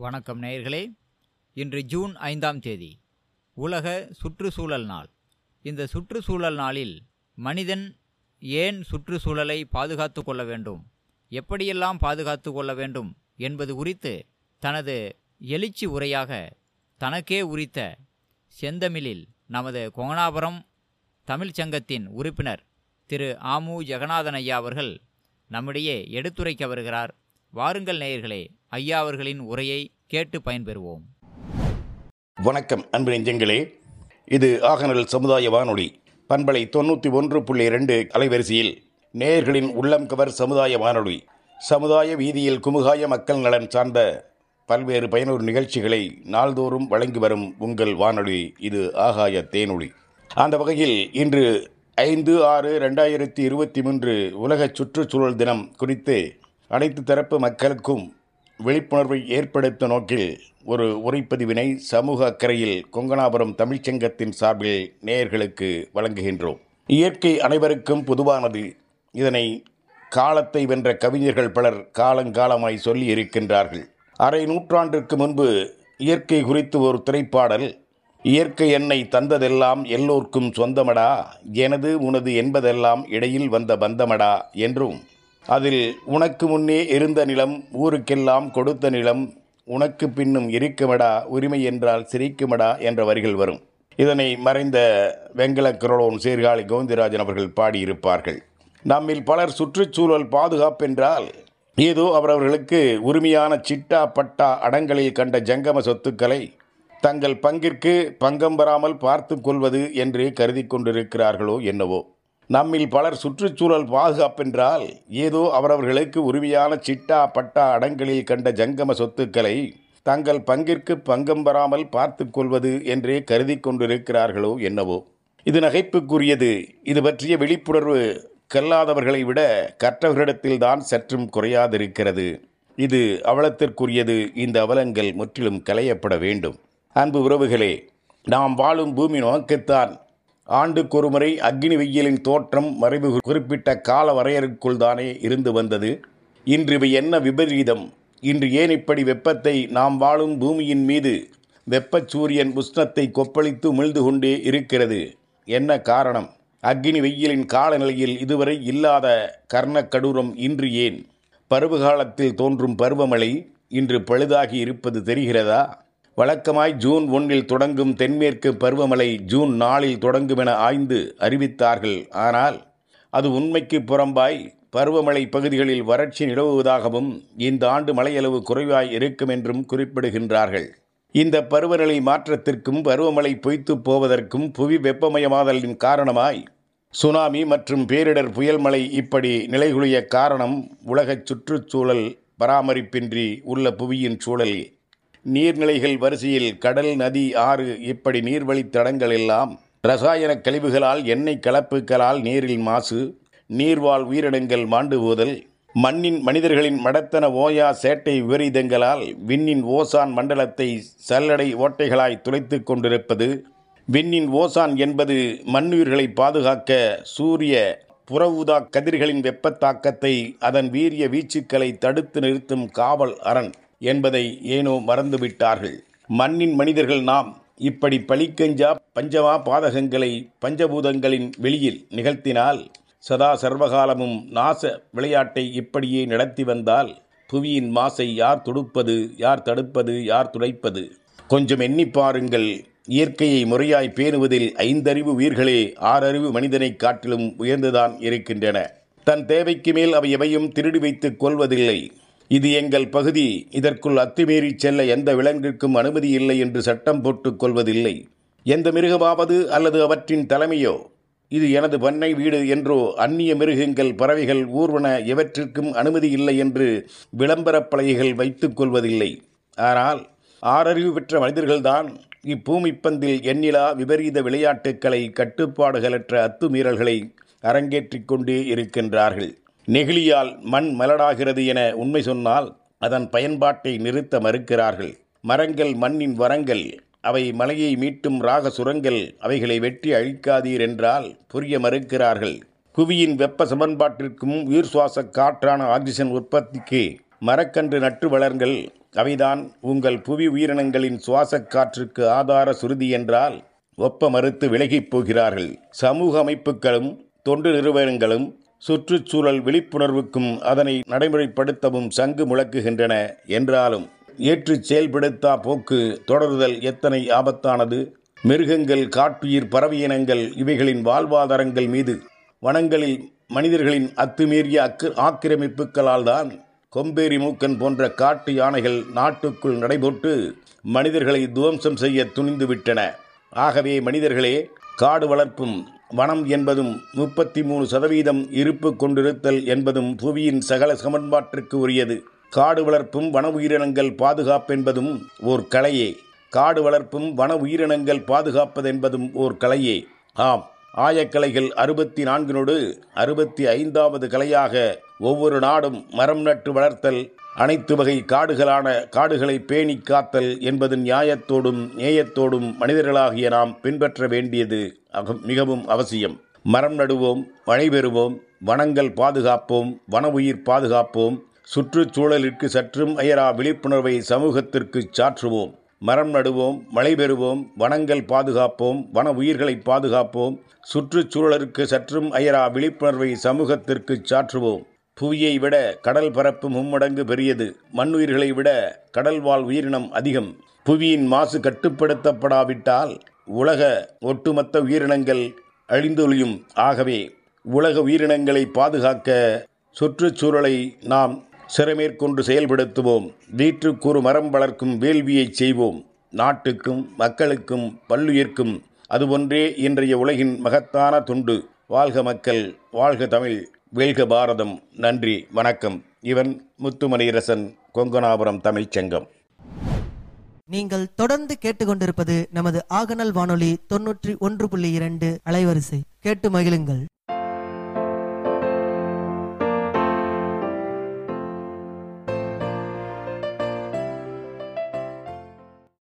வணக்கம் நேயர்களே. இன்று ஜூன் ஐந்தாம் தேதி உலக சுற்றுச்சூழல் நாள். இந்த சுற்றுச்சூழல் நாளில் மனிதன் ஏன் சுற்றுச்சூழலை பாதுகாத்து கொள்ள வேண்டும்? எப்படியெல்லாம் பாதுகாத்து கொள்ள வேண்டும் என்பது குறித்து தனது எழுச்சி உரையாக தனக்கே உரித்த செந்தமிழில் நமது கொங்கனாபுரம் தமிழ்ச்சங்கத்தின் உறுப்பினர் திரு ஆமு ஜெகநாதன் ஐயா அவர்கள் நம்மிடையே எடுத்துரைக்க வருகிறார். வாருங்கள் நேயர்களே ஐயா அவர்களின் உரையை கேட்டு பயன்பெறுவோம். வணக்கம் அன்பு நெஞ்சங்களே. இது ஆகநல் சமுதாய வானொலி பண்பலை தொண்ணூற்றி ஒன்று புள்ளி ரெண்டு அலைவரிசையில் நேயர்களின் உள்ளம் கவர் சமுதாய வானொலி சமுதாய வீதியில் குமுகாய மக்கள் நலன் சார்ந்த பல்வேறு பயனூர் நிகழ்ச்சிகளை நாள்தோறும் வழங்கி வரும் உங்கள் வானொலி இது ஆகாய தேனொளி அந்த வகையில் இன்று ஐந்து ஆறு ரெண்டாயிரத்தி இருபத்தி மூன்று உலக சுற்றுச்சூழல் தினம் குறித்து அனைத்து தரப்பு மக்களுக்கும் விழிப்புணர்வை ஏற்படுத்த நோக்கில் ஒரு உரைப்பதிவினை சமூக அக்கறையில் கொங்கனாபுரம் தமிழ்ச்சங்கத்தின் சார்பில் நேயர்களுக்கு வழங்குகின்றோம். இயற்கை அனைவருக்கும் பொதுவானது. இதனை காலத்தை வென்ற கவிஞர்கள் பலர் காலங்காலமாய் சொல்லி இருக்கின்றார்கள். அரை நூற்றாண்டிற்கு முன்பு இயற்கை குறித்து ஒரு திரைப்பாடல் இயற்கை என்னை தந்ததெல்லாம் எல்லோர்க்கும் சொந்தமடா எனது உனது என்பதெல்லாம் இடையில் வந்த பந்தமடா என்றும் அதில் உனக்கு முன்னே இருந்த நிலம் ஊருக்கெல்லாம் கொடுத்த நிலம் உனக்கு பின்னும் இருக்குமடா உரிமை என்றால் சிரிக்குமடா என்ற வரிகள் வரும். இதனை மறைந்த வெங்கல குரலோன் சீர்காழி கோவிந்தராஜன் அவர்கள் பாடியிருப்பார்கள். நம்மில் பலர் சுற்றுச்சூழல் பாதுகாப்பென்றால் ஏதோ அவரவர்களுக்கு உரிமையான சிட்டா பட்டா அடங்கலில் கண்ட ஜங்கம சொத்துக்களை தங்கள் பங்கிற்கு பங்கம் பெறாமல் பார்த்து கொள்வது என்று கருதி கொண்டிருக்கிறார்களோ என்னவோ. நம்மில் பலர் சுற்றுச்சூழல் பாதுகாப்பென்றால் ஏதோ அவரவர்களுக்கு உரிமையான சிட்டா பட்டா அடங்கலில் கண்ட ஜங்கம சொத்துக்களை தங்கள் பங்கிற்கு பங்கம் பெறாமல் பார்த்து கொள்வது என்றே கருதி கொண்டிருக்கிறார்களோ என்னவோ. இது நகைப்புக்குரியது. இது பற்றிய விழிப்புணர்வு கல்லாதவர்களை விட கற்றவர்களிடத்தில்தான் சற்றும் குறையாதிருக்கிறது. இது அவலத்திற்குரியது. இந்த அவலங்கள் முற்றிலும் களையப்பட வேண்டும். அன்பு உறவுகளே நாம் வாழும் பூமி நோக்கத்தான் ஆண்டுக்கு ஒருமுறை அக்னி வெயிலின் தோற்றம் மறைவு குறிப்பிட்ட கால வரையறுக்குள் தானே இருந்து வந்தது. இன்று இவை என்ன விபரீதம்? இன்று ஏன் இப்படி வெப்பத்தை நாம் வாழும் பூமியின் மீது வெப்பச் சூரியன் உஷ்ணத்தை கொப்பளித்து உமிழ்ந்து கொண்டே இருக்கிறது? என்ன காரணம்? அக்னி வெயிலின் காலநிலையில் இதுவரை இல்லாத கர்ணக்கடூரம் இன்று ஏன்? பருவகாலத்தில் தோன்றும் பருவமழை இன்று பழுதாகி இருப்பது தெரிகிறதா? வழக்கமாய் ஜூன் ஒன்றில் தொடங்கும் தென்மேற்கு பருவமழை ஜூன் நாளில் தொடங்கும் என ஆய்ந்து அறிவித்தார்கள். ஆனால் அது உண்மைக்கு புறம்பாய் பருவமழை பகுதிகளில் வறட்சி நிலவுவதாகவும் இந்த ஆண்டு மழையளவு குறைவாய் இருக்கும் என்றும் குறிப்பிடுகின்றார்கள். இந்த பருவநிலை மாற்றத்திற்கும் பருவமழை பொய்த்து போவதற்கும் புவி வெப்பமயமாதலின் காரணமாய் சுனாமி மற்றும் பேரிடர் புயல் மழை இப்படி நிலைகுலிய காரணம் உலகச் சுற்றுச்சூழல் பராமரிப்பின்றி உள்ள புவியின் சூழல். நீர்நிலைகள் வரிசையில் கடல் நதி ஆறு இப்படி நீர்வழித் தடங்கள் எல்லாம் ரசாயன கழிவுகளால் எண்ணெய் கலப்புகளால் நீரில் மாசு நீர்வாழ் உயிரினங்கள் மாண்டு போதல் மண்ணின் மனிதர்களின் மடத்தன ஓயா சேட்டை விபரீதங்களால் விண்ணின் ஓசான் மண்டலத்தை சல்லடை ஓட்டைகளாய் துளைத்து கொண்டிருப்பது விண்ணின் ஓசான் என்பது மண்ணுயிர்களை பாதுகாக்க சூரிய புற கதிர்களின் வெப்பத்தாக்கத்தை அதன் வீரிய வீச்சுக்களை தடுத்து நிறுத்தும் காவல் அரண். என்பதை ஏனோ மறந்துவிட்டார்கள். மண்ணின் மனிதர்கள் நாம் இப்படி பழிக்கஞ்சா பஞ்சமா பாதகங்களை பஞ்சபூதங்களின் வெளியில் நிகழ்த்தினால் சதா சர்வகாலமும் நாச விளையாட்டை இப்படியே நடத்தி வந்தால் புவியின் மாசை யார் துடுப்பது யார் தடுப்பது யார் துடைப்பது? கொஞ்சம் எண்ணி பாருங்கள். இயற்கையை முறையாய் பேணுவதில் ஐந்தறிவு உயிர்களே ஆறறிவு மனிதனைக் காட்டிலும் உயர்ந்துதான் இருக்கின்றன. தன் தேவைக்கு மேல் அவை எவையும் திருடி வைத்துக் கொள்வதில்லை. இது எங்கள் பகுதி. இதற்குள் அத்துமீறி செல்ல எந்த விலங்கிற்கும் அனுமதி இல்லை என்று சட்டம் போட்டுக் கொள்வதில்லை. எந்த மிருகமாவது அல்லது அவற்றின் தலைமையோ? இது எனது பண்ணை வீடு என்றோ அந்நிய மிருகங்கள் பறவைகள் ஊர்வன எவற்றிற்கும் அனுமதி இல்லை என்று விளம்பரப் பலகைகள் வைத்துக் கொள்வதில்லை. ஆனால் ஆறறிவு பெற்ற மனிதர்கள்தான் இப்பூமிப்பந்தில் எண்ணிலா விபரீத விளையாட்டுக்களை கட்டுப்பாடுகளற்ற அத்துமீறல்களை அரங்கேற்றிக் கொண்டே இருக்கின்றார்கள். நெகிழியால் மண் மலடாகிறது என உண்மை சொன்னால் அதன் பயன்பாட்டை நிறுத்த மறுக்கிறார்கள். மரங்கள் மண்ணின் வரங்கள் அவை மலையை மீட்டும் ராக சுரங்கள் அவைகளை வெட்டி அழிக்காதீர் என்றால் புரிய மறுக்கிறார்கள். புவியின் வெப்ப சமன்பாட்டிற்கும் உயிர் சுவாச காற்றான ஆக்சிஜன் உற்பத்திக்கு மரக்கன்று நட்டு வளர்கள் அவைதான் உங்கள் புவி உயிரினங்களின் சுவாசக் காற்றுக்கு ஆதார சுருதி என்றால் ஒப்ப மறுத்து விலகிப் போகிறார்கள். சமூக அமைப்புகளும் தொண்டு நிறுவனங்களும் சுற்றுச்சூழல் விழிப்புணர்வுக்கும் அதனை நடைமுறைப்படுத்தவும் சங்கு முழக்குகின்றன என்றாலும் ஏற்று செயல்படுத்தா போக்கு தொடருதல் எத்தனை ஆபத்தானது? மிருகங்கள் காட்டுயிர் பறவையினங்கள் இவைகளின் வாழ்வாதாரங்கள் மீது வனங்களில் மனிதர்களின் அத்துமீறிய அக்கு ஆக்கிரமிப்புகளால் தான் கொம்பேரி மூக்கன் போன்ற காட்டு யானைகள் நாட்டுக்குள் நடைபோட்டு மனிதர்களை துவம்சம் செய்ய துணிந்துவிட்டன. ஆகவே மனிதர்களே காடு வளர்ப்பும் வனம் என்பதும் முப்பத்தி மூணு சதவீதம் இருப்பு கொண்டிருத்தல் என்பதும் புவியின் சகல சமன்பாட்டிற்கு உரியது. காடு வளர்ப்பும் வன உயிரினங்கள் பாதுகாப்பென்பதும் ஓர் கலையே. காடு வளர்ப்பும் வன உயிரினங்கள் பாதுகாப்பதென்பதும் ஓர் கலையே. ஆம் ஆயக்கலைகள் அறுபத்தி நான்கினோடு அறுபத்தி ஐந்தாவது கலையாக ஒவ்வொரு நாடும் மரம் நட்டு வளர்த்தல் அனைத்து வகை காடுகளான காடுகளை பேணி காத்தல் என்பது நியாயத்தோடும் நேயத்தோடும் மனிதர்களாகிய நாம் பின்பற்ற வேண்டியது மிகவும் அவசியம். மரம் நடுவோம் மழை பெறுவோம் வனங்கள் பாதுகாப்போம் வன உயிர் பாதுகாப்போம் சுற்றுச்சூழலிற்கு சற்றும் அயரா விழிப்புணர்வை சமூகத்திற்கு சாற்றுவோம். மரம் நடுவோம் மழை பெறுவோம் வனங்கள் பாதுகாப்போம் வன உயிர்களை பாதுகாப்போம் சுற்றுச்சூழலுக்கு சற்றும் அயரா விழிப்புணர்வை சமூகத்திற்கு சாற்றுவோம். புவியை விட கடல் பரப்பு மும்மடங்கு பெரியது. மண்ணுயிர்களை விட கடல் வாழ் உயிரினம் அதிகம். புவியின் மாசு கட்டுப்படுத்தப்படாவிட்டால் உலக ஒட்டுமொத்த உயிரினங்கள் அழிந்தொழியும். ஆகவே உலக உயிரினங்களை பாதுகாக்க சுற்றுச்சூழலை நாம் சிறமேற்கொண்டு செயல்படுத்துவோம். வீற்றுக்கூறு மரம் வளர்க்கும் வேள்வியை செய்வோம். நாட்டுக்கும் மக்களுக்கும் பல்லுயிர்க்கும். அது ஒன்றே இன்றைய உலகின் மகத்தான தொண்டு. வாழ்க மக்கள் வாழ்க தமிழ். வெல்க பாரதம் நன்றி வணக்கம். இவன் முத்துமணியரசன் கொங்கனாபுரம் தமிழ்ச்சங்கம். நீங்கள் தொடர்ந்து கேட்டுக்கொண்டிருப்பது நமது ஆகநல் வானொலி தொன்னூற்றி ஒன்று புள்ளி இரண்டு அலைவரிசை. கேட்டு மகிழுங்கள்.